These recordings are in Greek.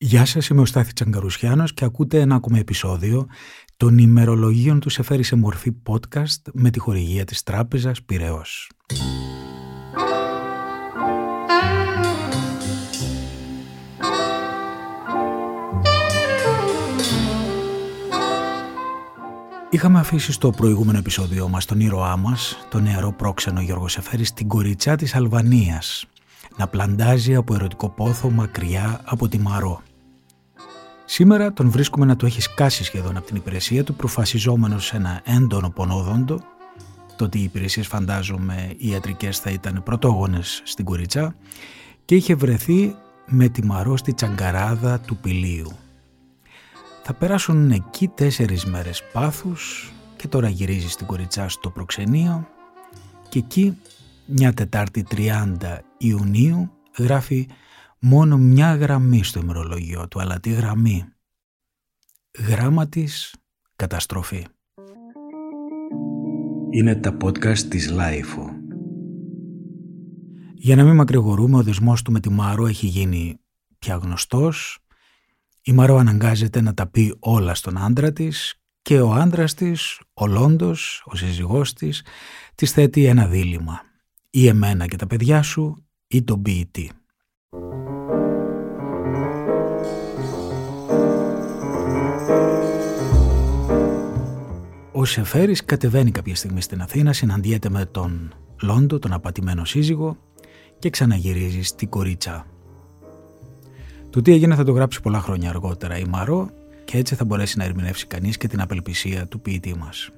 Γεια σας, είμαι ο Στάθη Τσαγκαρουσιάνος και ακούτε ένα ακόμα επεισόδιο των ημερολογίων του Σεφέρη σε μορφή podcast με τη χορηγία της Τράπεζας Πυραιός. Είχαμε αφήσει στο προηγούμενο επεισόδιο μας τον ήρωά μας, τον νεαρό πρόξενο Γιώργο Σεφέρη, στην κοριτσιά της Αλβανίας, να πλαντάζει από ερωτικό πόθο μακριά από τη Μαρό. Σήμερα τον βρίσκουμε να το έχει σκάσει σχεδόν από την υπηρεσία του, προφασιζόμενος σε ένα έντονο πονόδοντο. Το ότι οι υπηρεσίες φαντάζομαι οι ιατρικές θα ήταν πρωτόγονες στην κοριτσά και είχε βρεθεί με τη Μαρό στη τσαγκαράδα του πηλίου. Θα περάσουν εκεί τέσσερις μέρες πάθους και τώρα γυρίζει στην κοριτσά στο προξενείο και εκεί μια Τετάρτη 30 Ιουνίου γράφει μόνο μια γραμμή στο ημερολόγιο του, αλλά τη γραμμή. Γράμμα της, καταστροφή. Είναι τα podcast της LiFO. Για να μην μακρηγορούμε, ο δεσμός του με τη Μαρό έχει γίνει πια γνωστός. Η Μαρό αναγκάζεται να τα πει όλα στον άντρα της και ο άντρας της, ο Λόντος, ο σύζυγός της, της θέτει ένα δίλημα. Ή εμένα και τα παιδιά σου ή τον ποιητή. Ο Σεφέρης κατεβαίνει κάποια στιγμή στην Αθήνα, συναντιέται με τον Λόντο, τον απατημένο σύζυγο και ξαναγυρίζει στην Κορίτσα. Το τι έγινε θα το γράψει πολλά χρόνια αργότερα η Μαρό και έτσι θα μπορέσει να ερμηνεύσει κανείς και την απελπισία του ποιητή μας.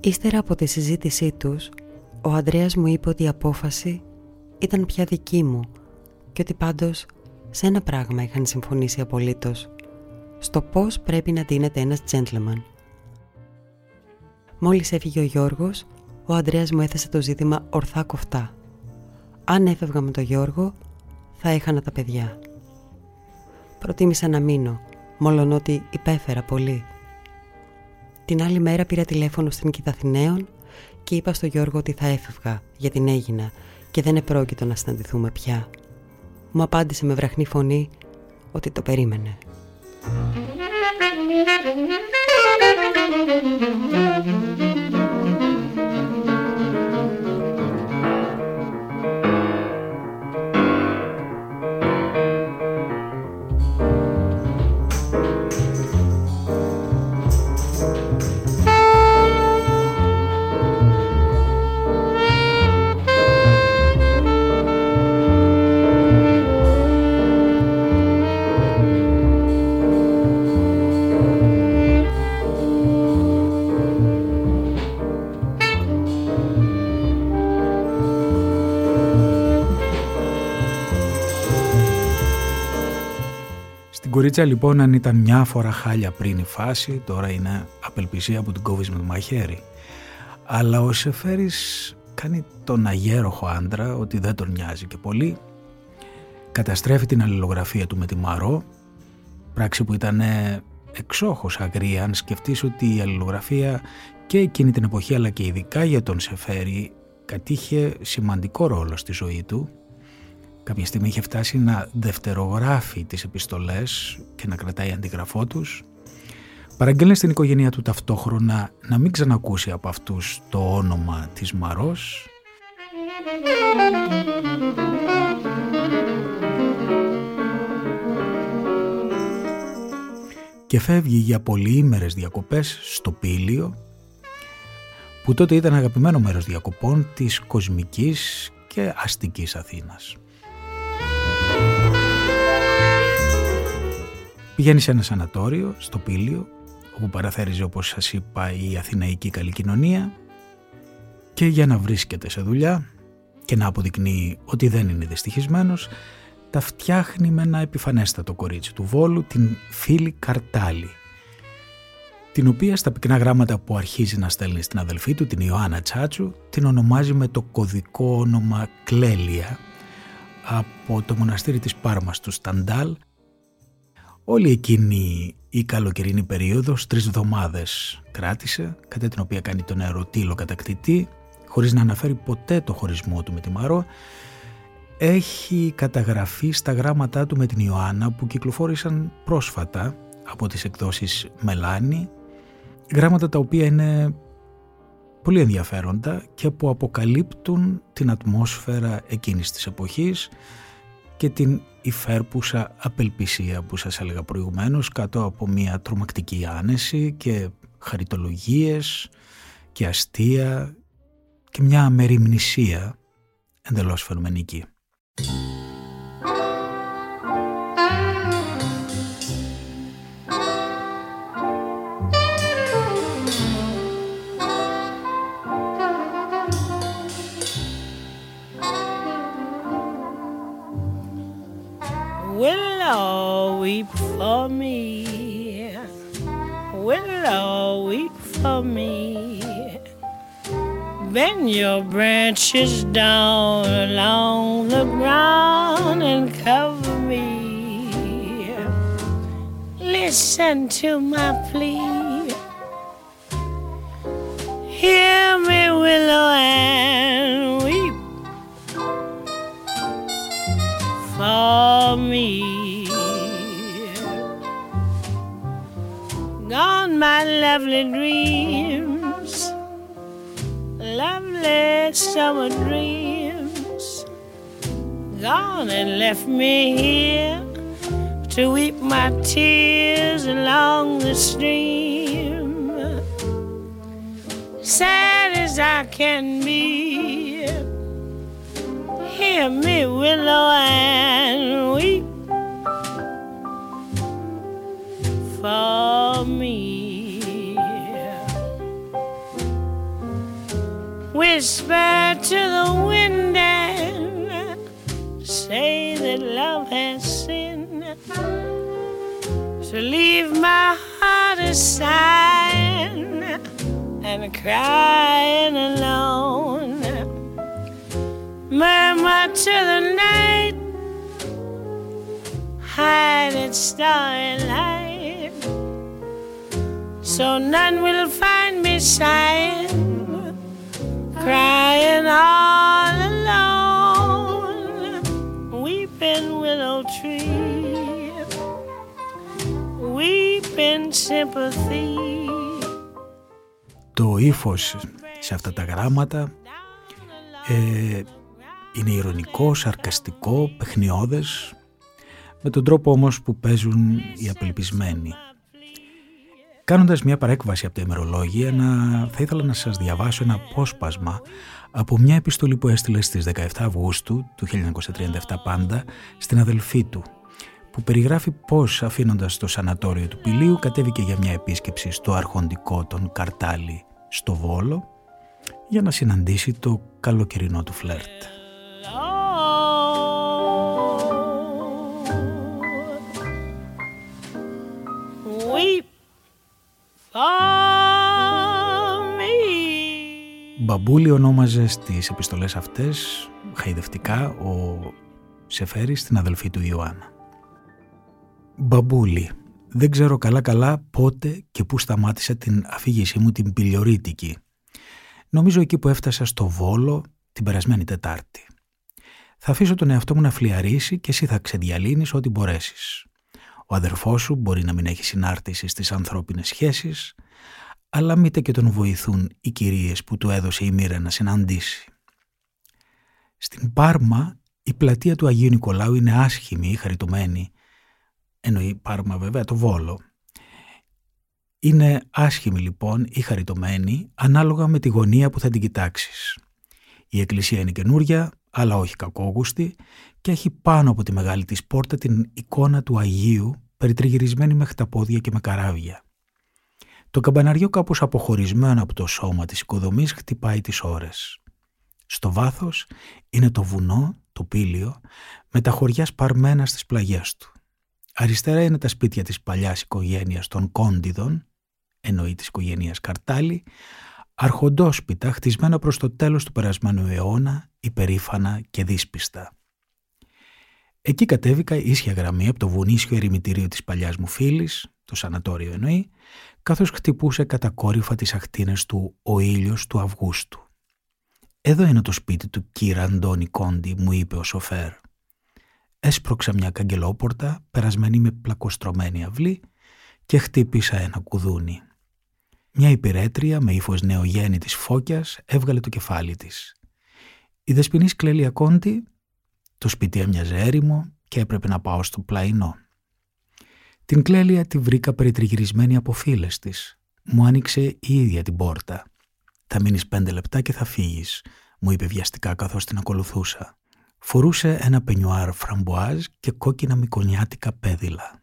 Ύστερα από τη συζήτησή τους, ο Ανδρέας μου είπε ότι η απόφαση ήταν πια δική μου και ότι πάντως σε ένα πράγμα είχαν συμφωνήσει απολύτως στο πώς πρέπει να δίνεται ένας gentleman. Μόλις έφυγε ο Γιώργος, ο Ανδρέας μου έθεσε το ζήτημα ορθά κοφτά. Αν έφευγα με τον Γιώργο, θα έχανα τα παιδιά. Προτίμησα να μείνω, μόλον ότι υπέφερα πολύ. Την άλλη μέρα πήρα τηλέφωνο στην Κιταθηναίων και είπα στο Γιώργο ότι θα έφευγα, γιατί την έγινα και δεν επρόκειτο να συναντηθούμε πια. Μου απάντησε με βραχνή φωνή ότι το περίμενε. Thank you. Κορίτσα λοιπόν αν ήταν μια φορά χάλια πριν η φάση, τώρα είναι απελπισία που την κόβεις με το μαχαίρι. Αλλά ο Σεφέρης κάνει τον αγέροχο άντρα ότι δεν τον νοιάζει και πολύ. Καταστρέφει την αλληλογραφία του με τη Μαρό, πράξη που ήταν εξόχως αγρία αν σκεφτείς ότι η αλληλογραφία και εκείνη την εποχή αλλά και ειδικά για τον Σεφέρη κατήχε σημαντικό ρόλο στη ζωή του Κάποια στιγμή είχε φτάσει να δευτερογράφει τις επιστολές και να κρατάει αντιγραφό τους. Παραγγέλνει στην οικογένειά του ταυτόχρονα να μην ξανακούσει από αυτούς το όνομα της Μαρός. Και φεύγει για πολυήμερες διακοπές στο Πήλιο, που τότε ήταν αγαπημένο μέρος διακοπών της κοσμικής και αστικής Αθήνας. Πηγαίνεις σε ένα σανατόριο στο Πήλιο, όπου παραθέριζε όπως σας είπα η Αθηναϊκή καλή κοινωνία και για να βρίσκεται σε δουλειά και να αποδεικνύει ότι δεν είναι δυστυχισμένος, τα φτιάχνει με ένα επιφανέστατο κορίτσι του Βόλου, την φίλη Καρτάλη, την οποία στα πυκνά γράμματα που αρχίζει να στέλνει στην αδελφή του, την Ιωάννα Τσάτσου, την ονομάζει με το κωδικό όνομα Κλέλια από το μοναστήρι της Πάρμας του Σταντάλ Όλη εκείνη η καλοκαιρινή περίοδος τρεις εβδομάδες κράτησε, κατά την οποία κάνει τον ερωτήλο κατακτητή, χωρίς να αναφέρει ποτέ το χωρισμό του με τη Μαρό, έχει καταγραφεί στα γράμματά του με την Ιωάννα που κυκλοφόρησαν πρόσφατα από τις εκδόσεις Μελάνη. Γράμματα τα οποία είναι πολύ ενδιαφέροντα και που αποκαλύπτουν την ατμόσφαιρα εκείνης της εποχής και την υφέρπουσα απελπισία που σας έλεγα προηγουμένως κάτω από μια τρομακτική άνεση και χαριτολογίες και αστεία και μια αμεριμνησία εντελώς φαινομενική. For me. Willow, weep for me. Bend your branches down along the ground and cover me. Listen to my plea. Hear me, willow, my lovely dreams, lovely summer dreams. Gone and left me here to weep my tears along the stream. Sad as I can be, hear me, willow, and weep for Whisper to the wind and say that love has sinned. So leave my heart a sighing and crying alone. Murmur to the night, hide its starry light, so none will find me sighing, crying all alone, weeping willow tree, weeping sympathy. Το ύφος σε αυτά τα γράμματα ε, είναι ηρωνικό, σαρκαστικό, παιχνιώδες, με τον τρόπο όμως που παίζουν οι απελπισμένοι. Κάνοντας μια παρέκβαση από τα ημερολόγια, να, θα ήθελα να σας διαβάσω ένα απόσπασμα από μια επιστολή που έστειλε στις 17 Αυγούστου του 1937 πάντα στην αδελφή του, που περιγράφει πώς αφήνοντας το σανατόριο του Πηλίου κατέβηκε για μια επίσκεψη στο αρχοντικό των Καρτάλι στο Βόλο για να συναντήσει το καλοκαιρινό του φλερτ. Μπαμπούλη ονόμαζε στις επιστολές αυτές χαϊδευτικά ο Σεφέρης την αδελφή του Ιωάννα. Μπαμπούλη, δεν ξέρω καλά καλά πότε και πού σταμάτησε την αφήγησή μου την πιλιορίτικη. Νομίζω εκεί που έφτασα στο Βόλο την περασμένη Τετάρτη. Θα αφήσω τον εαυτό μου να φλιαρίσει και εσύ θα ξεδιαλύνεις ό,τι μπορέσεις. Ο αδερφός σου μπορεί να μην έχει συνάρτηση στις ανθρώπινες σχέσεις, αλλά μήτε και τον βοηθούν οι κυρίες που του έδωσε η μοίρα να συναντήσει. Στην Πάρμα η πλατεία του Αγίου Νικολάου είναι άσχημη ή χαριτωμένη, εννοεί Πάρμα βέβαια το Βόλο. Είναι άσχημη λοιπόν ή χαριτωμένη ανάλογα με τη γωνία που θα την κοιτάξεις. Η εκκλησία είναι καινούρια, αλλά όχι κακόγουστη και έχει πάνω από τη μεγάλη της πόρτα την εικόνα του Αγίου περιτριγυρισμένη με χταπόδια και με καράβια. Το καμπαναριό κάπως αποχωρισμένο από το σώμα της οικοδομής χτυπάει τις ώρες. Στο βάθος είναι το βουνό, το πήλιο, με τα χωριά σπαρμένα στις πλαγιές του. Αριστερά είναι τα σπίτια της παλιάς οικογένειας των Κόντιδων, εννοεί της οικογένειας Καρτάλη, αρχοντόσπιτα χτισμένα προς το τέλος του περασμένου αιώνα, υπερήφανα και δύσπιστα. Εκεί κατέβηκα ίσια γραμμή από το βουνίσιο ερημητήριο της παλιάς μου φίλης, το σανατόριο εννοεί, καθώς χτυπούσε κατακόρυφα τις ακτίνες του ο ήλιος του Αυγούστου. «Εδώ είναι το σπίτι του κύρα Αντώνη Κόντι», μου είπε ο σοφέρ. Έσπρωξα μια καγκελόπορτα, περασμένη με πλακοστρωμένη αυλή και χτύπησα ένα κουδούνι. Μια υπηρέτρια με ύφος της φώκιας έβγαλε το κεφάλι της. Η δεσποινής Κλέλια Κόντι, το σπίτι έμοιαζε έρημο και έπρεπε να πάω στο πλαϊνό. Την Κλέλια τη βρήκα περιτριγυρισμένη από φίλες της. Μου άνοιξε η ίδια την πόρτα. «Θα μείνεις πέντε λεπτά και θα φύγεις», μου είπε βιαστικά καθώς την ακολουθούσα. Φορούσε ένα πενιουάρ φραμποάζ και κόκκινα μικονιάτικα πέδιλα.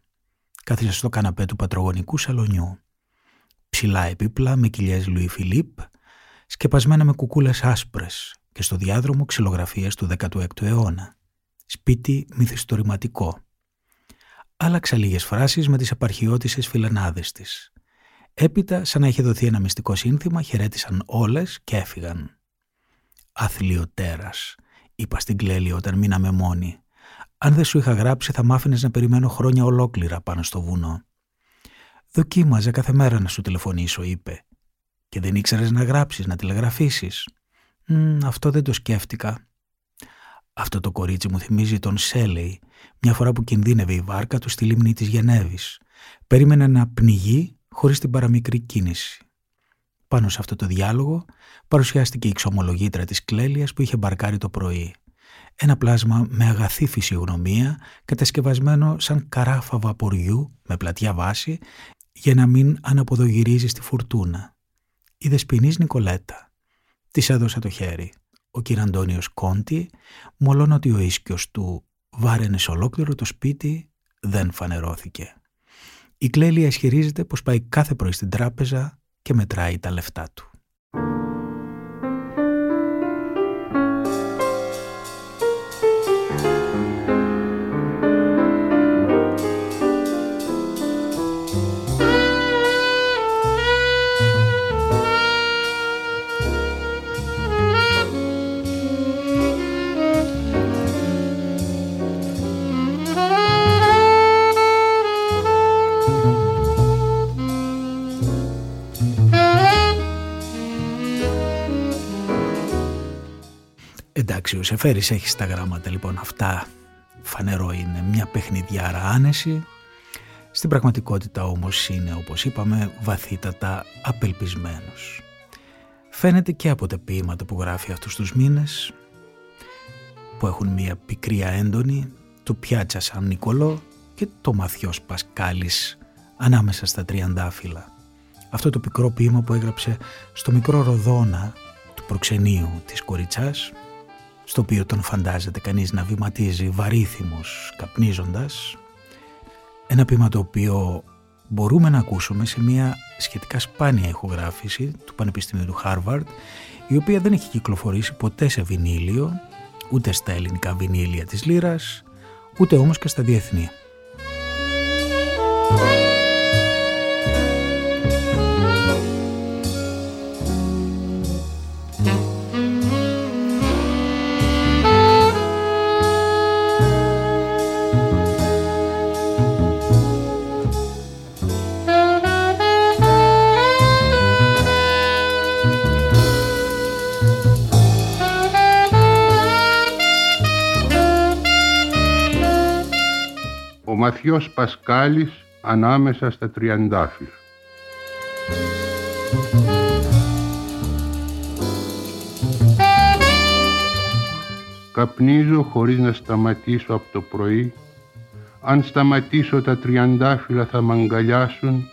Κάθισε στο καναπέ του πατρογονικού σαλονιού. Ψηλά επίπλα με κοιλιές Λουί Φιλίπ, σκεπασμένα με κουκούλες άσπρες και στο διάδρομο ξυλογραφίες του 16ου αιώνα. Σπίτι μυθιστορηματικό. Άλλαξα λίγες φράσεις με τις απαρχιώτισες φιλενάδες της. Έπειτα, σαν να είχε δοθεί ένα μυστικό σύνθημα, χαιρέτησαν όλες και έφυγαν. «Αθλιοτέρας», είπα στην Κλέλη όταν μείναμε μόνοι. «Αν δεν σου είχα γράψει θα μ' να περιμένω χρόνια ολόκληρα πάνω στο βουνό». «Δοκίμαζα κάθε μέρα να σου τηλεφωνήσω», είπε. «Και δεν ήξερες να γράψεις, να τηλεγραφήσεις». «Αυτό δεν το σκέφτηκα». Αυτό το κορίτσι μου θυμίζει τον Σέλεϊ, μια φορά που κινδύνευε η βάρκα του στη λίμνη της Γενέβης. Περίμενε να πνιγεί χωρίς την παραμικρή κίνηση. Πάνω σε αυτό το διάλογο παρουσιάστηκε η ξομολογήτρα της Κλέλιας που είχε μπαρκάρει το πρωί. Ένα πλάσμα με αγαθή φυσιογνωμία, κατασκευασμένο σαν καράφα βαποριού με πλατιά βάση για να μην αναποδογυρίζει στη φουρτούνα. Η δεσποινής Νικολέτα. Της έδωσα το χέρι. Ο κ. Αντώνιος Κόντι, μολόν ότι ο ίσκιος του βάραινε σε ολόκληρο το σπίτι, δεν φανερώθηκε. Η Κλέλια ισχυρίζεται πως πάει κάθε πρωί στην τράπεζα και μετράει τα λεφτά του. Εντάξει, ο Σεφέρης έχεις στα γράμματα λοιπόν αυτά. Φανερό είναι μια παιχνιδιάρα άνεση. Στην πραγματικότητα όμως είναι, όπως είπαμε, βαθύτατα απελπισμένος. Φαίνεται και από τα ποίηματα που γράφει αυτούς τους μήνες, που έχουν μια πικρία έντονη, το πιάτσα σαν Νικολό και το μαθιός Πασκάλης ανάμεσα στα τριαντάφυλλα. Αυτό το πικρό ποίημα που έγραψε στο μικρό ροδόνα του προξενείου της Κοριτσάς στο οποίο τον φαντάζεται κανείς να βηματίζει βαρύθιμος καπνίζοντας ένα ποίημα το οποίο μπορούμε να ακούσουμε σε μια σχετικά σπάνια ηχογράφηση του Πανεπιστημίου του Χάρβαρντ η οποία δεν έχει κυκλοφορήσει ποτέ σε βινίλιο ούτε στα ελληνικά βινίλια της Λύρας ούτε όμως και στα διεθνή. Μαθιός Πασκάλης ανάμεσα στα τριαντάφυλλα. Καπνίζω χωρίς να σταματήσω από το πρωί. Αν σταματήσω τα τριαντάφυλλα θα μ' αγκαλιάσουν.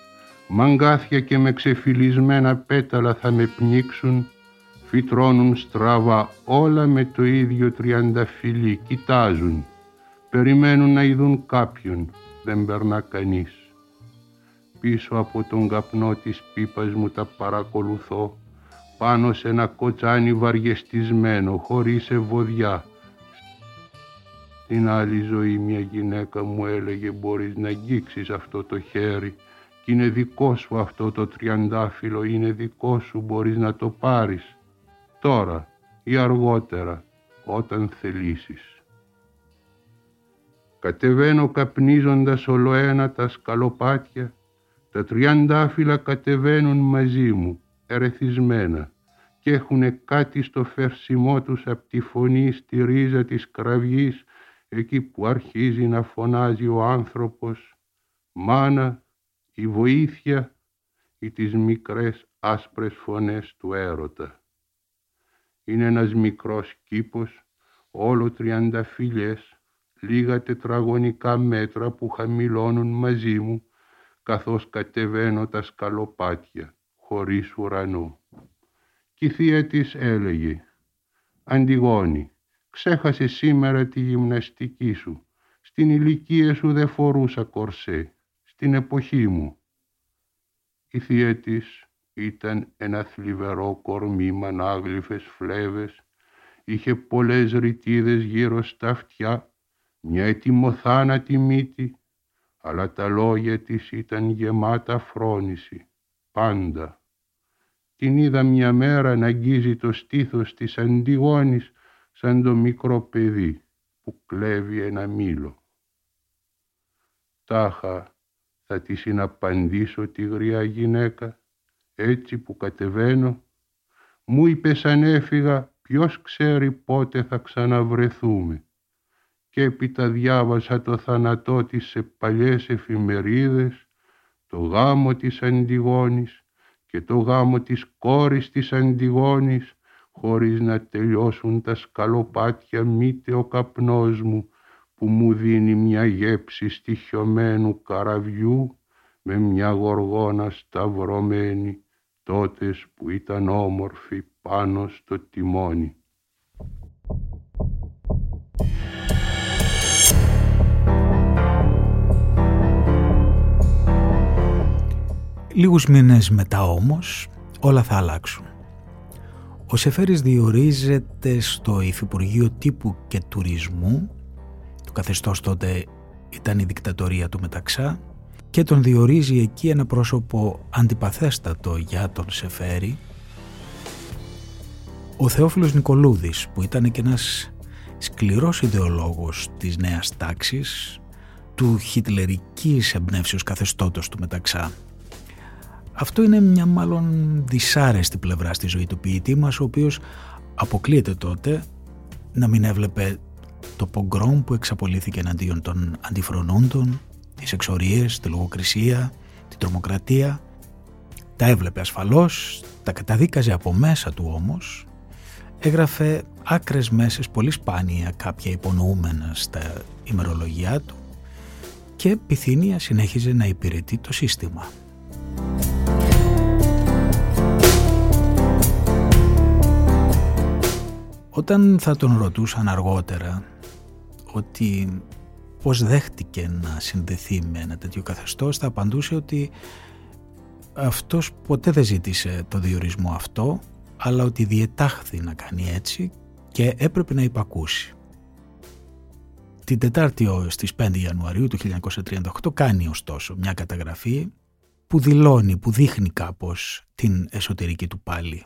Μαγκάθια και με ξεφυλισμένα πέταλα θα με πνίξουν. Φυτρώνουν στραβά όλα με το ίδιο τριανταφυλλί. Κοιτάζουν Περιμένουν να ειδούν κάποιον, δεν περνά κανείς. Πίσω από τον καπνό της πίπας μου τα παρακολουθώ, πάνω σε ένα κοτσάνι βαριεστισμένο, χωρίς ευωδιά. Στην άλλη ζωή μια γυναίκα μου έλεγε μπορείς να αγγίξεις αυτό το χέρι και είναι δικό σου αυτό το τριαντάφυλλο, είναι δικό σου, μπορείς να το πάρεις. Τώρα ή αργότερα, όταν θελήσεις. Κατεβαίνω καπνίζοντας ολοένα τα σκαλοπάτια, τα τριαντάφυλλα κατεβαίνουν μαζί μου, ερεθισμένα και έχουν κάτι στο φερσιμό τους από τη φωνή στη ρίζα της κραυγής εκεί που αρχίζει να φωνάζει ο άνθρωπος «Μάνα, η βοήθεια» ή τις μικρές άσπρες φωνές του έρωτα. Είναι ένας μικρός κήπος, όλο τριανταφύλιες, λίγα τετραγωνικά μέτρα που χαμηλώνουν μαζί μου, καθώς κατεβαίνω τα σκαλοπάτια, χωρίς ουρανό. Κι η θεία της έλεγε «Αντιγόνη, ξέχασε σήμερα τη γυμναστική σου. Στην ηλικία σου δεν φορούσα κορσέ. Στην εποχή μου». Η θεία της ήταν ένα θλιβερό κορμί με ανάγλυφες φλέβες. Είχε πολλές ρητίδες γύρω στα αυτιά, μια ετοιμοθάνατη μύτη, αλλά τα λόγια της ήταν γεμάτα φρόνηση, πάντα. Την είδα μια μέρα να αγγίζει το στήθος της Αντιγόνης σαν το μικρό παιδί που κλέβει ένα μήλο. Τάχα θα της συναπαντήσω τη γριά γυναίκα, έτσι που κατεβαίνω. Μου είπε σαν έφυγα, ποιος ξέρει πότε θα ξαναβρεθούμε. Και έπειτα διάβασα το θανατό της σε παλιές εφημερίδες, το γάμο της Αντιγόνης και το γάμο της κόρης της Αντιγόνης χωρίς να τελειώσουν τα σκαλοπάτια μήτε ο καπνός μου που μου δίνει μια γέψη στοιχειωμένου καραβιού με μια γοργόνα σταυρωμένη τότες που ήταν όμορφη πάνω στο τιμόνι. Λίγους μήνες μετά όμως όλα θα αλλάξουν. Ο Σεφέρης διορίζεται στο Υφυπουργείο Τύπου και Τουρισμού το καθεστώς τότε ήταν η δικτατορία του Μεταξά και τον διορίζει εκεί ένα πρόσωπο αντιπαθέστατο για τον Σεφέρη ο Θεόφιλος Νικολούδης που ήταν και ένας σκληρός ιδεολόγος της νέας τάξης του χιτλερικής εμπνεύσεως καθεστώτος του Μεταξά αυτό είναι μια μάλλον δυσάρεστη πλευρά στη ζωή του ποιητή μας, ο οποίος αποκλείεται τότε να μην έβλεπε το πογκρόμ που εξαπολύθηκε εναντίον των αντιφρονούντων, τις εξορίες, τη λογοκρισία, την τρομοκρατία. Τα έβλεπε ασφαλώς, τα καταδίκαζε από μέσα του όμως, έγραφε άκρες μέσες πολύ σπάνια κάποια υπονοούμενα στα ημερολογιά του και πυθύνια συνέχιζε να υπηρετεί το σύστημα. Όταν θα τον ρωτούσαν αργότερα ότι πώς δέχτηκε να συνδεθεί με ένα τέτοιο καθεστώς θα απαντούσε ότι αυτός ποτέ δεν ζήτησε το διορισμό αυτό αλλά ότι διετάχθη να κάνει έτσι και έπρεπε να υπακούσει. Την Τετάρτη στις 5 Ιανουαρίου του 1938 κάνει ωστόσο μια καταγραφή που δηλώνει, που δείχνει κάπως την εσωτερική του πάλι.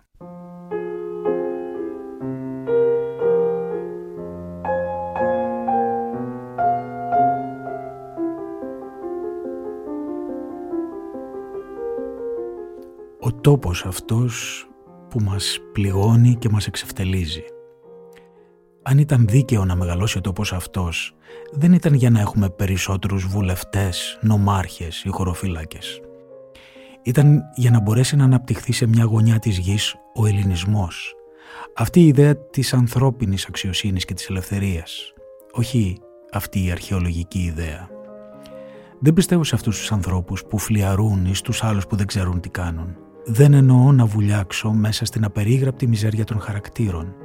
Ο τόπος αυτός που μας πληγώνει και μας εξευτελίζει. Αν ήταν δίκαιο να μεγαλώσει ο τόπος αυτός, δεν ήταν για να έχουμε περισσότερους βουλευτές, νομάρχες ή χωροφύλακες ήταν για να μπορέσει να αναπτυχθεί σε μια γωνιά της γης ο ελληνισμός. Αυτή η ιδέα της ανθρώπινης αξιοσύνης και της ελευθερίας. Όχι αυτή η αρχαιολογική ιδέα. Δεν πιστεύω σε αυτούς τους ανθρώπους που φλιαρούν ή στους άλλους που δεν ξέρουν τι κάνουν. Δεν εννοώ να βουλιάξω μέσα στην απερίγραπτη μιζέρια των χαρακτήρων.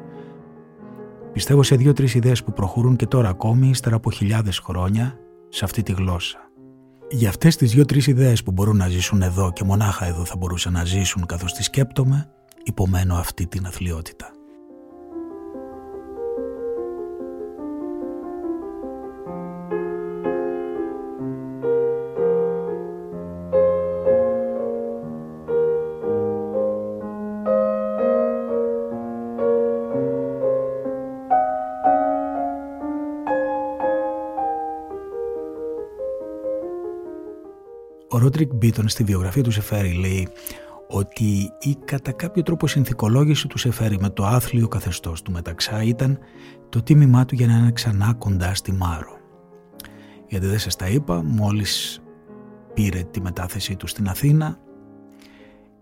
Πιστεύω σε δύο-τρεις ιδέες που προχωρούν και τώρα ακόμη, ύστερα από χιλιάδες χρόνια, σε αυτή τη γλώσσα. Για αυτές τις δύο-τρεις ιδέες που μπορούν να ζήσουν εδώ και μονάχα εδώ θα μπορούσαν να ζήσουν καθώς τις σκέπτομαι, υπομένω αυτή την αθλειότητα. Ρότρικ Μπίτον στη βιογραφία του Σεφέρη λέει ότι η κατά κάποιο τρόπο συνθηκολόγηση του Σεφέρη με το άθλιο καθεστώς του μεταξά ήταν το τίμημά του για να είναι ξανά κοντά στη Μάρο. Γιατί δεν σας τα είπα, μόλις πήρε τη μετάθεσή του στην Αθήνα,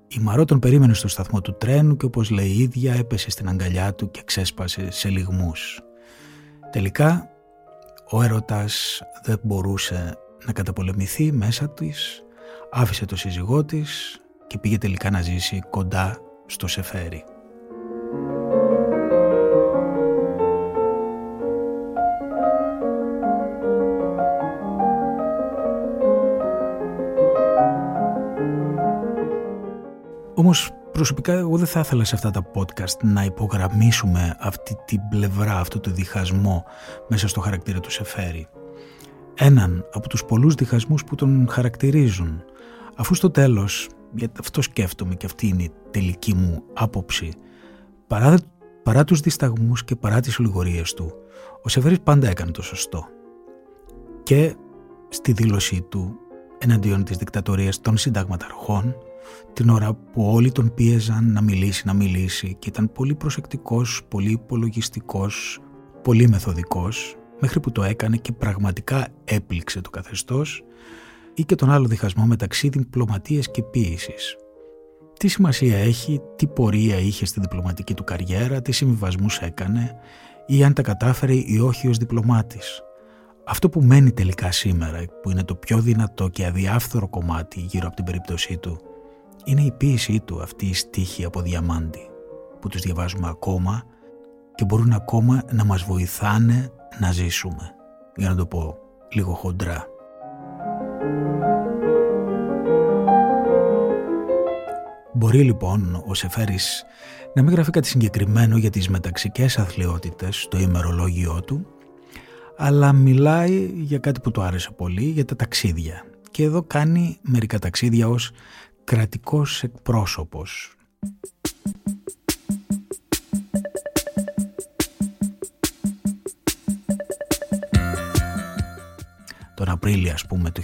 η Μαρό τον περίμενε στο σταθμό του τρένου και όπως λέει η ίδια έπεσε στην αγκαλιά του και ξέσπασε σε λιγμούς. Τελικά ο έρωτας δεν μπορούσε να καταπολεμηθεί μέσα της, άφησε το σύζυγό της και πήγε τελικά να ζήσει κοντά στο Σεφέρι. Όμως προσωπικά εγώ δεν θα ήθελα σε αυτά τα podcast να υπογραμμίσουμε αυτή την πλευρά, αυτό το διχασμό μέσα στο χαρακτήρα του Σεφέρι. Έναν από τους πολλούς διχασμούς που τον χαρακτηρίζουν. Αφού στο τέλος, γιατί αυτό σκέφτομαι και αυτή είναι η τελική μου άποψη, παρά, παρά τους δισταγμούς και παρά τις ολιγορίες του, ο Σεφέρης πάντα έκανε το σωστό. Και στη δήλωσή του εναντίον της δικτατορίας των συνταγματαρχών την ώρα που όλοι τον πίεζαν να μιλήσει, να μιλήσει και ήταν πολύ προσεκτικός, πολύ υπολογιστικός, πολύ μεθοδικός μέχρι που το έκανε και πραγματικά έπληξε το καθεστώς ή και τον άλλο διχασμό μεταξύ διπλωματίας και ποίησης. Τι σημασία έχει, τι πορεία είχε στη διπλωματική του καριέρα, τι συμβιβασμούς έκανε ή αν τα κατάφερε ή όχι ως διπλωμάτης. Αυτό που μένει τελικά σήμερα, που είναι το πιο δυνατό και αδιάφθορο κομμάτι γύρω από την περίπτωσή του, είναι η ποίησή του αυτή η στίχη από διαμάντι που τους διαβάζουμε ακόμα και μπορούν ακόμα να μας βοηθάνε να ζήσουμε. Για να το πω λίγο χοντρά. Μπορεί λοιπόν ο Σεφέρης να μην γράφει κάτι συγκεκριμένο για τις μεταξικές αθλειότητες στο ημερολόγιο του, αλλά μιλάει για κάτι που του άρεσε πολύ, για τα ταξίδια. Και εδώ κάνει μερικά ταξίδια ως κρατικός εκπρόσωπος. Απρίλιο ας πούμε του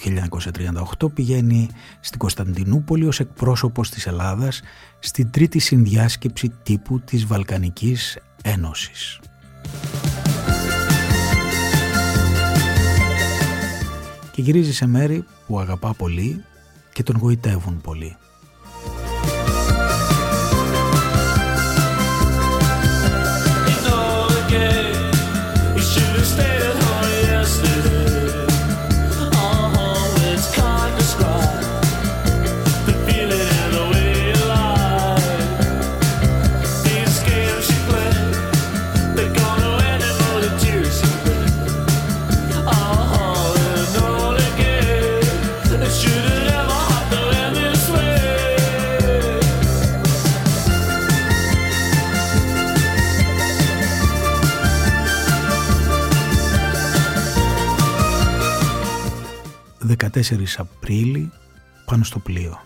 1938 πηγαίνει στην Κωνσταντινούπολη ως εκπρόσωπος της Ελλάδας στην τρίτη συνδιάσκεψη τύπου της Βαλκανικής Ένωσης. Και γυρίζει σε μέρη που αγαπά πολύ και τον γοητεύουν πολύ. Απρίλη πάνω στο πλοίο.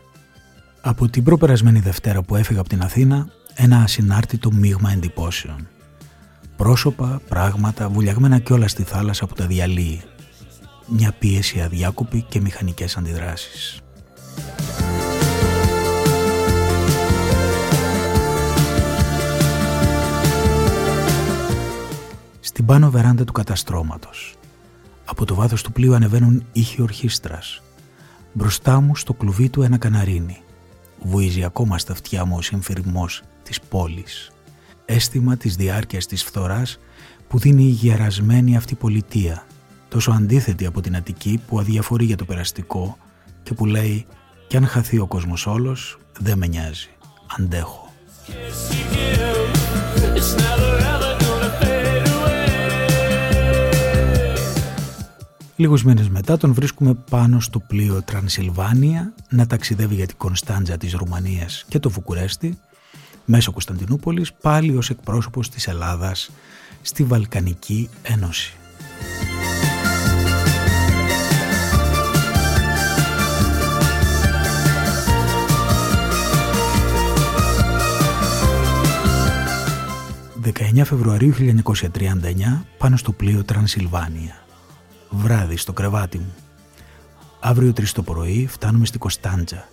Από την προπερασμένη Δευτέρα που έφυγα από την Αθήνα, ένα ασυνάρτητο μείγμα εντυπώσεων. Πρόσωπα, πράγματα, βουλιαγμένα και όλα στη θάλασσα που τα διαλύει. Μια πίεση αδιάκοπη και μηχανικές αντιδράσεις. Στην πάνω βεράντα του καταστρώματος, από το βάθος του πλοίου ανεβαίνουν ήχοι ορχήστρας. Μπροστά μου στο κλουβί του ένα καναρίνι. Βουίζει ακόμα στα αυτιά μου ο συμφυρμός της πόλης. Αίσθημα της διάρκειας της φθοράς που δίνει η γερασμένη αυτή πολιτεία. Τόσο αντίθετη από την Αττική που αδιαφορεί για το περαστικό και που λέει «Κι αν χαθεί ο κόσμος όλος, δεν με νοιάζει. Αντέχω». Λίγους μήνες μετά τον βρίσκουμε πάνω στο πλοίο Τρανσιλβάνια να ταξιδεύει για την Κωνσταντζα της Ρουμανίας και το Βουκουρέστι μέσω Κωνσταντινούπολης πάλι ως εκπρόσωπος της Ελλάδας στη Βαλκανική Ένωση. «19 Φεβρουαρίου 1939 πάνω στο πλοίο Τρανσιλβάνια βράδυ στο κρεβάτι μου. Αύριο τρεις το πρωί φτάνουμε στη Κωνσταντζα.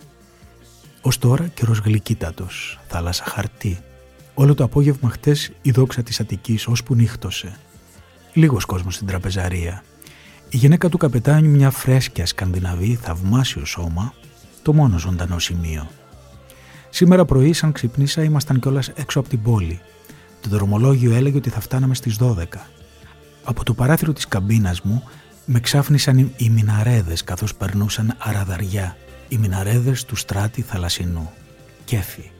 Ως τώρα καιρός γλυκύτατος, θάλασσα χαρτί. Όλο το απόγευμα χτες η δόξα της Αττικής ώσπου νύχτωσε. Λίγος κόσμος στην τραπεζαρία. Η γυναίκα του καπετάνιου μια φρέσκια σκανδιναβή, θαυμάσιο σώμα, το μόνο ζωντανό σημείο. Σήμερα πρωί, σαν ξυπνήσα, ήμασταν κιόλας έξω από την πόλη. Το δρομολόγιο έλεγε ότι θα φτάναμε στις 12. Από το παράθυρο της καμπίνας μου με ξάφνησαν οι μιναρέδες καθώς περνούσαν αραδαριά. Οι μιναρέδες του στράτη θαλασσινού. Κέφι.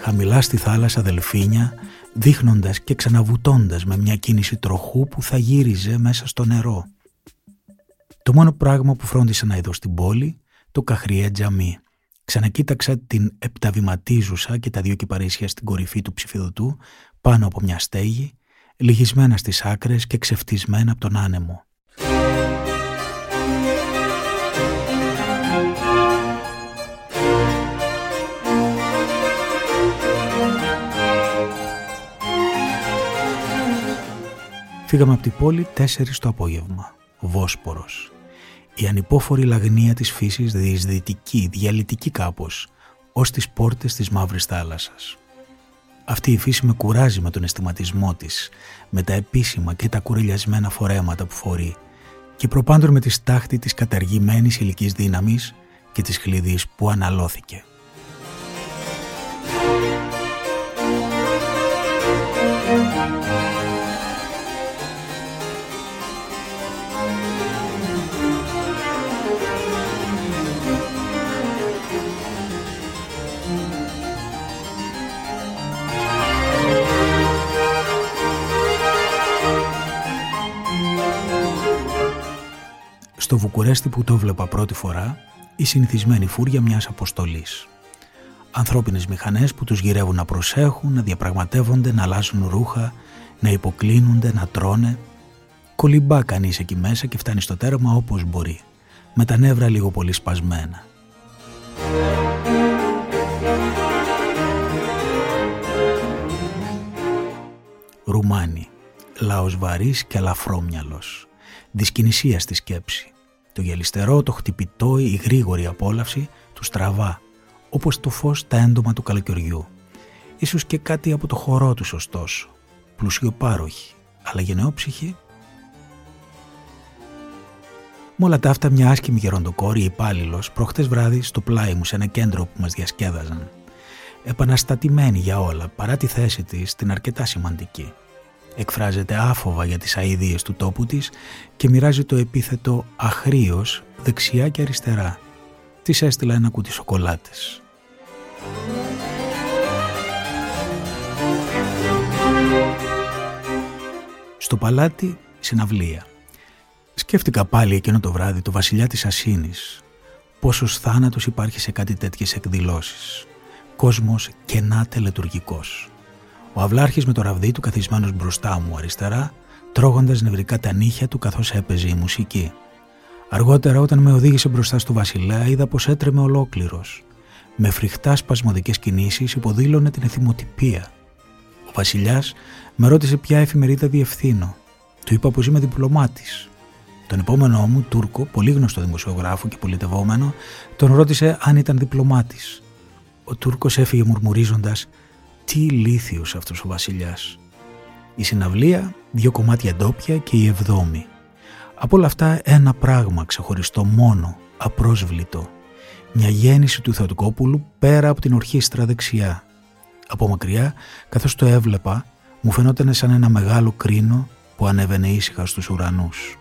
Χαμηλά στη θάλασσα δελφίνια, δείχνοντας και ξαναβουτώντας με μια κίνηση τροχού που θα γύριζε μέσα στο νερό. Το μόνο πράγμα που φρόντισα να είδω στην πόλη, το καχριέ τζαμί. Ξανακοίταξα την επταβηματίζουσα και τα δύο κυπαρίσια στην κορυφή του ψηφιδωτού, πάνω από μια στέγη, λυγισμένα στις άκρες και ξεφτισμένα από τον άνεμο. Φύγαμε από την πόλη τέσσερις το απόγευμα. Βόσπορος. Η ανυπόφορη λαγνία της φύσης διεισδυτική, διαλυτική κάπως, ως τις πόρτες της μαύρης θάλασσας. Αυτή η φύση με κουράζει με τον αισθηματισμό της, με τα επίσημα και τα κουρελιασμένα φορέματα που φορεί και προπάντων με τη στάχτη της καταργημένης ηλικής δύναμης και της χλειδής που αναλώθηκε. Στο Βουκουρέστι που το βλέπα πρώτη φορά, η συνηθισμένη φούρια μιας αποστολής. Ανθρώπινες μηχανές που τους γυρεύουν να προσέχουν, να διαπραγματεύονται, να αλλάζουν ρούχα, να υποκλίνονται, να τρώνε. Κολυμπά κανείς εκεί μέσα και φτάνει στο τέρμα όπως μπορεί, με τα νεύρα λίγο πολύ σπασμένα. Ρουμάνι, λαός βαρύς και αλαφρόμυαλος, δυσκινησία στη σκέψη. Το γελιστερό, το χτυπητό, η γρήγορη απόλαυση του στραβά, όπως το φως τα έντομα του καλοκαιριού. Ίσως και κάτι από το χορό τους ωστόσο, πλουσιοπάροχη, αλλά γενναιόψυχη. Με όλα τα αυτά μια άσχημη γεροντοκόρη υπάλληλος προχτές βράδυ στο πλάι μου σε ένα κέντρο που μας διασκέδαζαν. Επαναστατημένη για όλα, παρά τη θέση της, την αρκετά σημαντική εκφράζεται άφοβα για τις αηδίες του τόπου της και μοιράζει το επίθετο «αχρίος» δεξιά και αριστερά. Της έστειλα ένα κουτί σοκολάτες. Στο παλάτι, συναυλία. Σκέφτηκα πάλι εκείνο το βράδυ το βασιλιά της Ασίνης. Πόσος θάνατος υπάρχει σε κάτι τέτοιες εκδηλώσεις. Κόσμος κενά τελετουργικός. Ο αυλάρχης με το ραβδί του καθισμένος μπροστά μου αριστερά, τρώγοντας νευρικά τα νύχια του καθώς έπαιζε η μουσική. Αργότερα, όταν με οδήγησε μπροστά στο Βασιλέα, είδα πως έτρεμε ολόκληρος. Με φρικτά σπασμωδικές κινήσεις υποδήλωνε την εθιμοτυπία. Ο Βασιλιάς με ρώτησε ποια εφημερίδα διευθύνω. Του είπα πως είμαι διπλωμάτης. Τον επόμενό μου, Τούρκο, πολύ γνωστό δημοσιογράφο και πολιτευόμενο, τον ρώτησε αν ήταν διπλωμάτης. Ο Τούρκος έφυγε μουρμουρίζοντας τι ηλίθιος αυτός ο βασιλιάς. Η συναυλία, δύο κομμάτια ντόπια και η εβδόμη. Από όλα αυτά ένα πράγμα ξεχωριστό μόνο, απρόσβλητο. Μια γέννηση του Θεοτοκόπουλου πέρα από την ορχήστρα δεξιά. Από μακριά, καθώς το έβλεπα, μου φαινόταν σαν ένα μεγάλο κρίνο που ανέβαινε ήσυχα στους ουρανούς.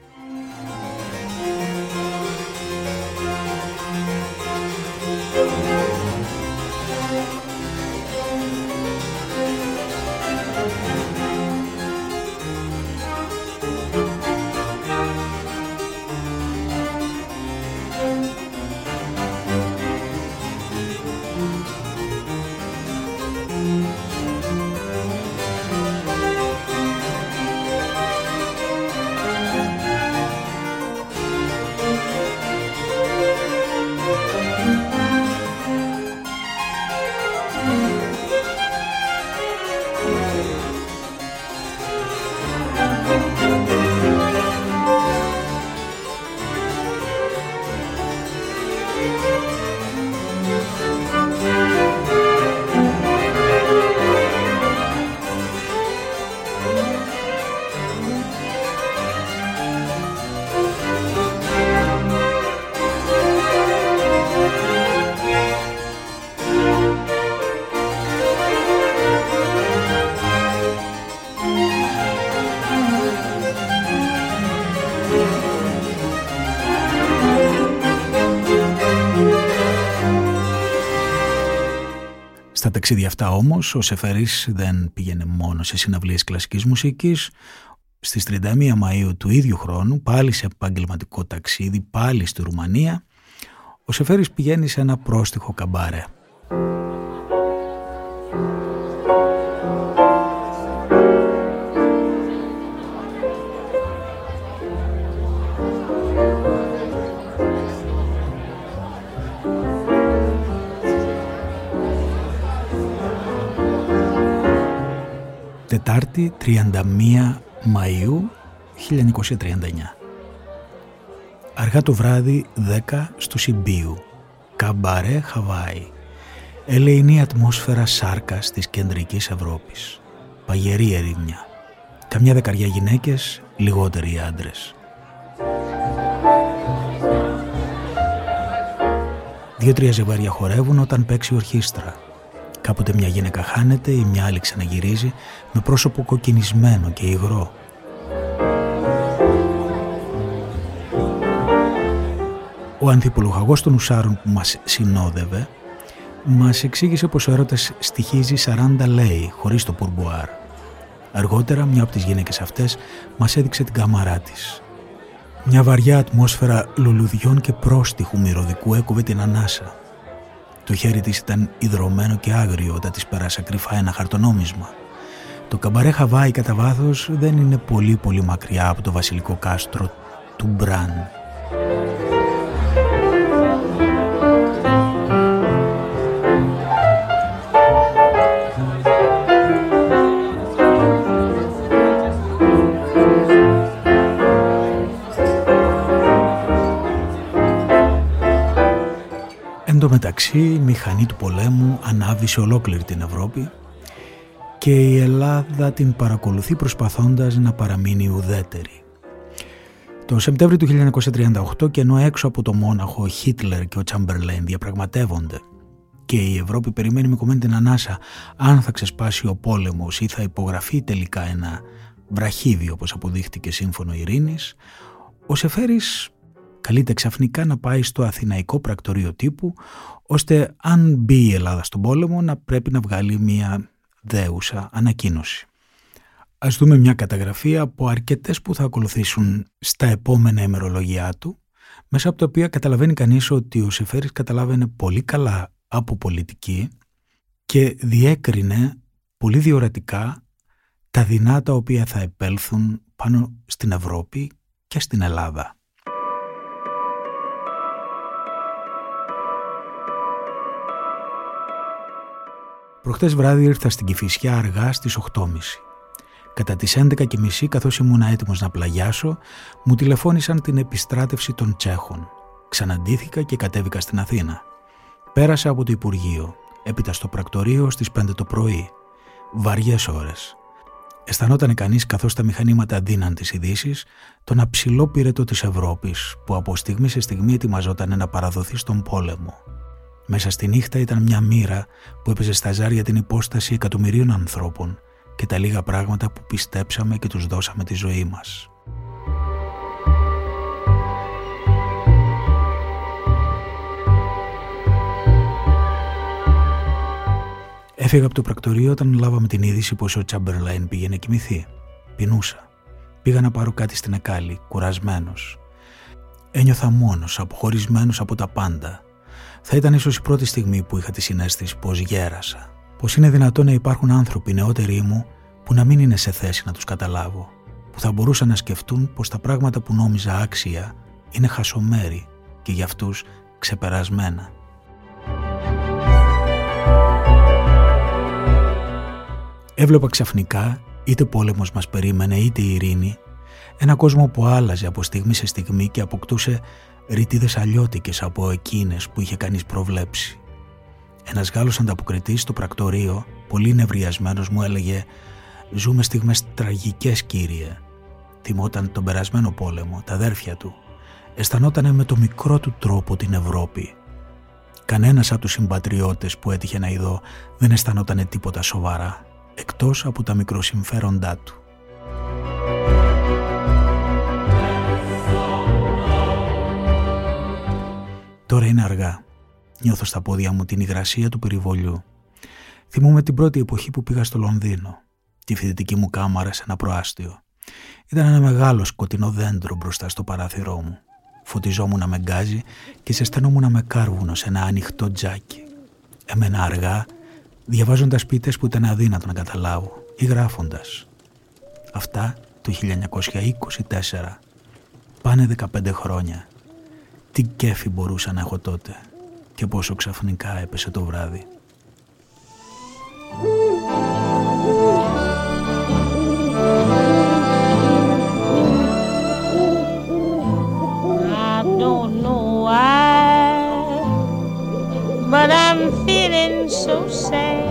Ταξίδια αυτά όμως ο Σεφέρης δεν πήγαινε μόνο σε συναυλίες κλασικής μουσικής. Στις 31 Μαΐου του ίδιου χρόνου, πάλι σε επαγγελματικό ταξίδι, πάλι στη Ρουμανία, ο Σεφέρης πηγαίνει σε ένα πρόστιχο καμπάρε. Τετάρτη 31 Μαΐου 1939. Αργά το βράδυ 10 στο Σιμπίου. Καμπαρέ Χαβάη. Ελεηνή ατμόσφαιρα σάρκας της κεντρικής Ευρώπης. Παγερή ερήμια. Καμιά δεκαριά γυναίκες, λιγότεροι άντρες. Δύο-τρία ζευγάρια χορεύουν όταν παίξει ορχήστρα. Κάποτε μια γυναίκα χάνεται ή μια άλλη ξαναγυρίζει με πρόσωπο κοκκινισμένο και υγρό. Ο ανθιπολογαγός των ουσάρων που μας συνόδευε μας εξήγησε πως ο έρωτας στοιχίζει 40 λέει χωρίς το πουρμπουάρ. Αργότερα μια από τις γυναίκες αυτές μας έδειξε την καμαρά της. Μια βαριά ατμόσφαιρα λουλουδιών και πρόστιχου μυρωδικού έκοβε την ανάσα. Το χέρι της ήταν υδρωμένο και άγριο όταν της πέρασε κρυφά ένα χαρτονόμισμα. Το καμπαρέ Χαβάη κατά βάθος δεν είναι πολύ πολύ μακριά από το βασιλικό κάστρο του Μπραν. Μεταξύ η μηχανή του πολέμου ανάβει σε ολόκληρη την Ευρώπη και η Ελλάδα την παρακολουθεί προσπαθώντας να παραμείνει ουδέτερη. Το Σεπτέμβριο του 1938 και ενώ έξω από το Μόναχο ο Χίτλερ και ο Τσαμπερλέν διαπραγματεύονται και η Ευρώπη περιμένει με κομμένη την ανάσα αν θα ξεσπάσει ο πόλεμος ή θα υπογραφεί τελικά ένα βραχίδι όπως αποδείχτηκε σύμφωνο ειρήνης, ο Σεφέρης καλείται ξαφνικά να πάει στο αθηναϊκό πρακτορείο τύπου, ώστε αν μπει η Ελλάδα στον πόλεμο να πρέπει να βγάλει μια δέουσα ανακοίνωση. Ας δούμε μια καταγραφή από αρκετές που θα ακολουθήσουν στα επόμενα ημερολογιά του, μέσα από τα οποία καταλαβαίνει κανείς ότι ο Σεφέρης καταλάβαινε πολύ καλά από πολιτική και διέκρινε πολύ διορατικά τα δεινά τα οποία θα επέλθουν πάνω στην Ευρώπη και στην Ελλάδα. Προχτές βράδυ ήρθα στην Κηφισιά αργά στις 8.30. Κατά τις 11.30 καθώς ήμουν έτοιμος να πλαγιάσω, μου τηλεφώνησαν την επιστράτευση των Τσέχων. Ξαναντήθηκα και κατέβηκα στην Αθήνα. Πέρασα από το Υπουργείο, έπειτα στο πρακτορείο στις 5 το πρωί. Βαριές ώρες. Αισθανόταν κανείς καθώς τα μηχανήματα δίναν τις ειδήσεις τον αψηλό πυρετό της Ευρώπης που από στιγμή σε στιγμή ετοιμαζόταν να παραδοθεί στον πόλεμο. Μέσα στη νύχτα ήταν μια μοίρα που έπαιζε στα ζάρια την υπόσταση εκατομμυρίων ανθρώπων και τα λίγα πράγματα που πιστέψαμε και τους δώσαμε τη ζωή μας. Έφυγα από το πρακτορείο όταν λάβαμε την είδηση πως ο Τσαμπερλάιν πήγαινε κοιμηθεί. Πεινούσα. Πήγα να πάρω κάτι στην Εκάλη, κουρασμένος. Ένιωθα μόνος, αποχωρισμένος από τα πάντα θα ήταν ίσως η πρώτη στιγμή που είχα τη συνέστηση πως γέρασα. Πως είναι δυνατόν να υπάρχουν άνθρωποι νεότεροι μου που να μην είναι σε θέση να τους καταλάβω. Που θα μπορούσαν να σκεφτούν πως τα πράγματα που νόμιζα άξια είναι χασομέρι και για αυτούς ξεπερασμένα. Έβλεπα ξαφνικά είτε πόλεμος μας περίμενε είτε η ειρήνη ένα κόσμο που άλλαζε από στιγμή σε στιγμή και αποκτούσε ρητίδες αλλιώτικες από εκείνες που είχε κανείς προβλέψει. Ένας Γάλλος ανταποκριτής στο πρακτορείο, πολύ νευριασμένος, μου έλεγε «Ζούμε στιγμές τραγικές, κύριε». Θυμόταν τον περασμένο πόλεμο, τα αδέρφια του. Αισθανότανε με το μικρό του τρόπο την Ευρώπη. Κανένας από τους συμπατριώτες που έτυχε να ειδώ δεν αισθανότανε τίποτα σοβαρά, εκτός από τα μικροσυμφέροντά του. Τώρα είναι αργά. Νιώθω στα πόδια μου την υγρασία του περιβολιού. Θυμούμαι την πρώτη εποχή που πήγα στο Λονδίνο, τη φοιτητική μου κάμαρα σε ένα προάστιο. Ήταν ένα μεγάλο σκοτεινό δέντρο μπροστά στο παράθυρό μου. Φωτιζόμουν με γκάζι και ζεσθενόμουν με κάρβουνο σε ένα ανοιχτό τζάκι. Έμενα αργά, διαβάζοντας πίτες που ήταν αδύνατο να καταλάβω ή γράφοντας. Αυτά το 1924. Πάνε 15 χρόνια. Τι κέφι μπορούσα να έχω τότε και πόσο ξαφνικά έπεσε το βράδυ. I don't know why, but I'm feeling so sad.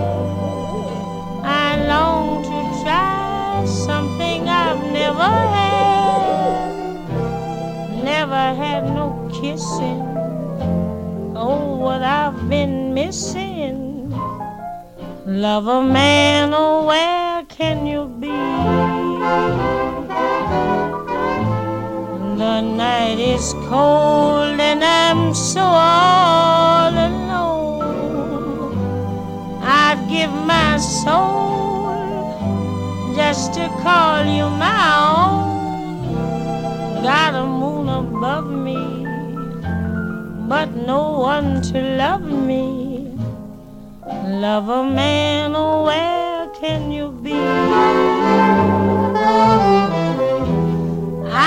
I long to try something I've never had. Never had no kissing. Oh, what I've been missing. Love a man, oh, where can you be? The night is cold and I'm so all alone. I'd give my soul just to call you my own. Got a moon above me, but no one to love me. Love a man, oh, where can you be?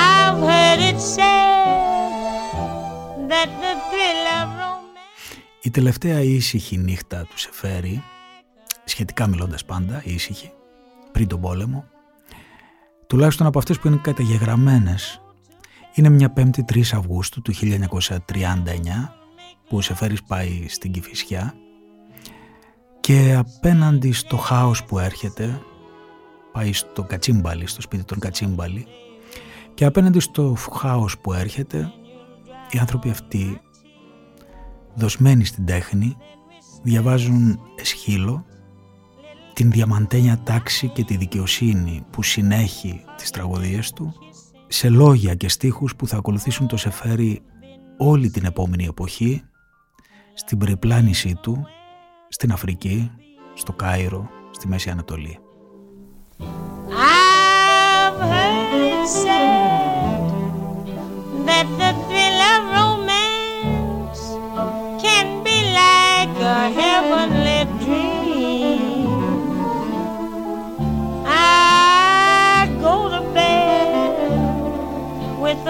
I've heard it said that the thrill of romance. Η τελευταία ήσυχη νύχτα του Σεφέρη, σχετικά μιλώντας πάντα, ήσυχη, πριν τον πόλεμο, τουλάχιστον από αυτές που είναι καταγεγραμμένες, είναι μια 5η 3 Αυγούστου του 1939, που ο Σεφέρης πάει στην Κηφισιά και απέναντι στο χάος που έρχεται, πάει στο Κατσίμπαλι, στο σπίτι των Κατσίμπαλι, και απέναντι στο χάος που έρχεται, οι άνθρωποι αυτοί, δοσμένοι στην τέχνη, διαβάζουν εσχύλο την διαμαντένια τάξη και τη δικαιοσύνη που συνέχει τις τραγωδίες του σε λόγια και στίχους που θα ακολουθήσουν το Σεφέρι όλη την επόμενη εποχή στην περιπλάνησή του στην Αφρική, στο Κάιρο, στη Μέση Ανατολή. I've heard said that the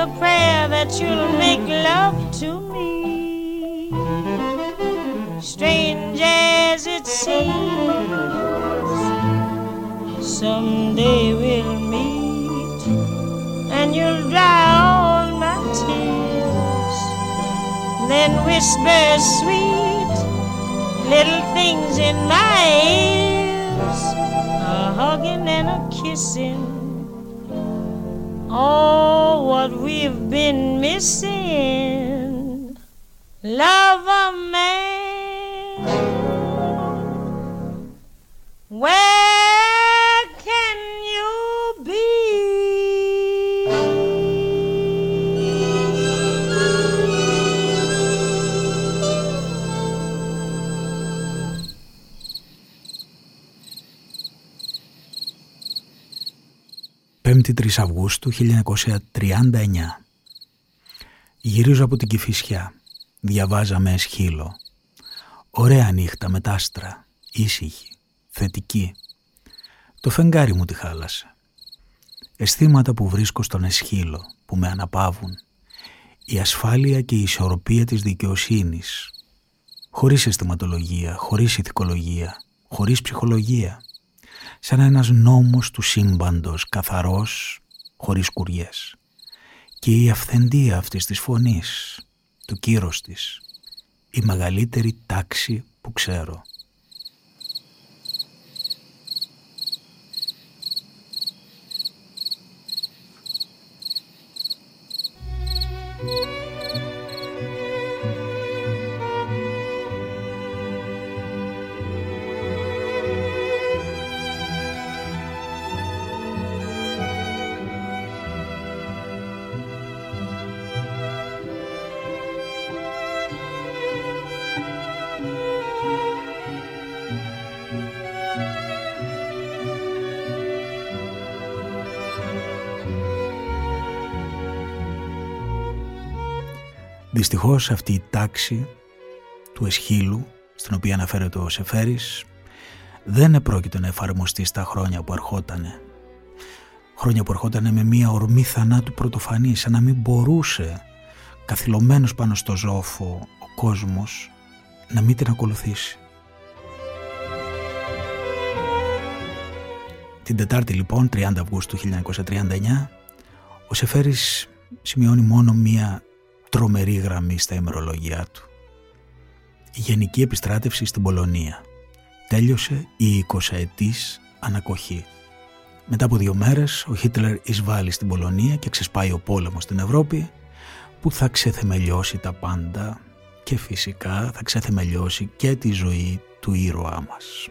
a prayer that you'll make love to me. Strange as it seems, someday we'll meet and you'll dry all my tears. Then whisper sweet little things in my ears, a hugging and a kissing. Oh, what we've been missing. Love a man. Where 23 Αυγούστου 1939. Γυρίζω από την Κηφισιά. Διαβάζαμε σχήλο. Ωραία νύχτα μετάστρα. Ήσυχη. Θετική. Το φεγγάρι μου τη χάλασε. Αισθήματα που βρίσκω στον εσχύλο, που με αναπαύουν. Η ασφάλεια και η ισορροπία της δικαιοσύνης. Χωρίς αισθηματολογία, χωρίς ηθικολογία, χωρίς ψυχολογία σαν ένας νόμος του σύμπαντος καθαρός χωρίς κουριές και η αυθεντία αυτής της φωνής, του κύρος της, η μεγαλύτερη τάξη που ξέρω. Δυστυχώς αυτή η τάξη του εσχύλου στην οποία αναφέρεται ο Σεφέρης δεν επρόκειτο να εφαρμοστεί στα χρόνια που ερχότανε. Χρόνια που ερχότανε με μία ορμή θανάτου πρωτοφανής, σαν να μην μπορούσε καθυλωμένος πάνω στο ζώφο ο κόσμος να μην την ακολουθήσει. Την Τετάρτη λοιπόν, 30 Αυγούστου 1939, ο Σεφέρης σημειώνει μόνο μία τρομερή γραμμή στα ημερολόγια του. Η γενική επιστράτευση στην Πολωνία. Τέλειωσε η 20 ετής ανακοχή. Μετά από δύο μέρες ο Χίτλερ εισβάλλει στην Πολωνία και ξεσπάει ο πόλεμος στην Ευρώπη που θα ξεθεμελιώσει τα πάντα και φυσικά θα ξεθεμελιώσει και τη ζωή του ήρωά μας.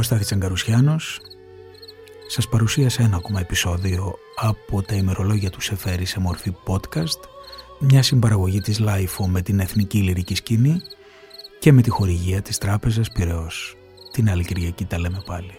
Ο Στάθης Τσαγκαρουσιάνος. Σας παρουσίασα ένα ακόμα επεισόδιο από τα ημερολόγια του Σεφέρη σε μορφή podcast, μια συμπαραγωγή της LIFO με την Εθνική Λυρική Σκηνή και με τη χορηγία της Τράπεζας Πυραιός. Την άλλη Κυριακή τα λέμε πάλι.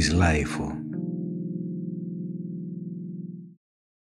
Της Λάιφο.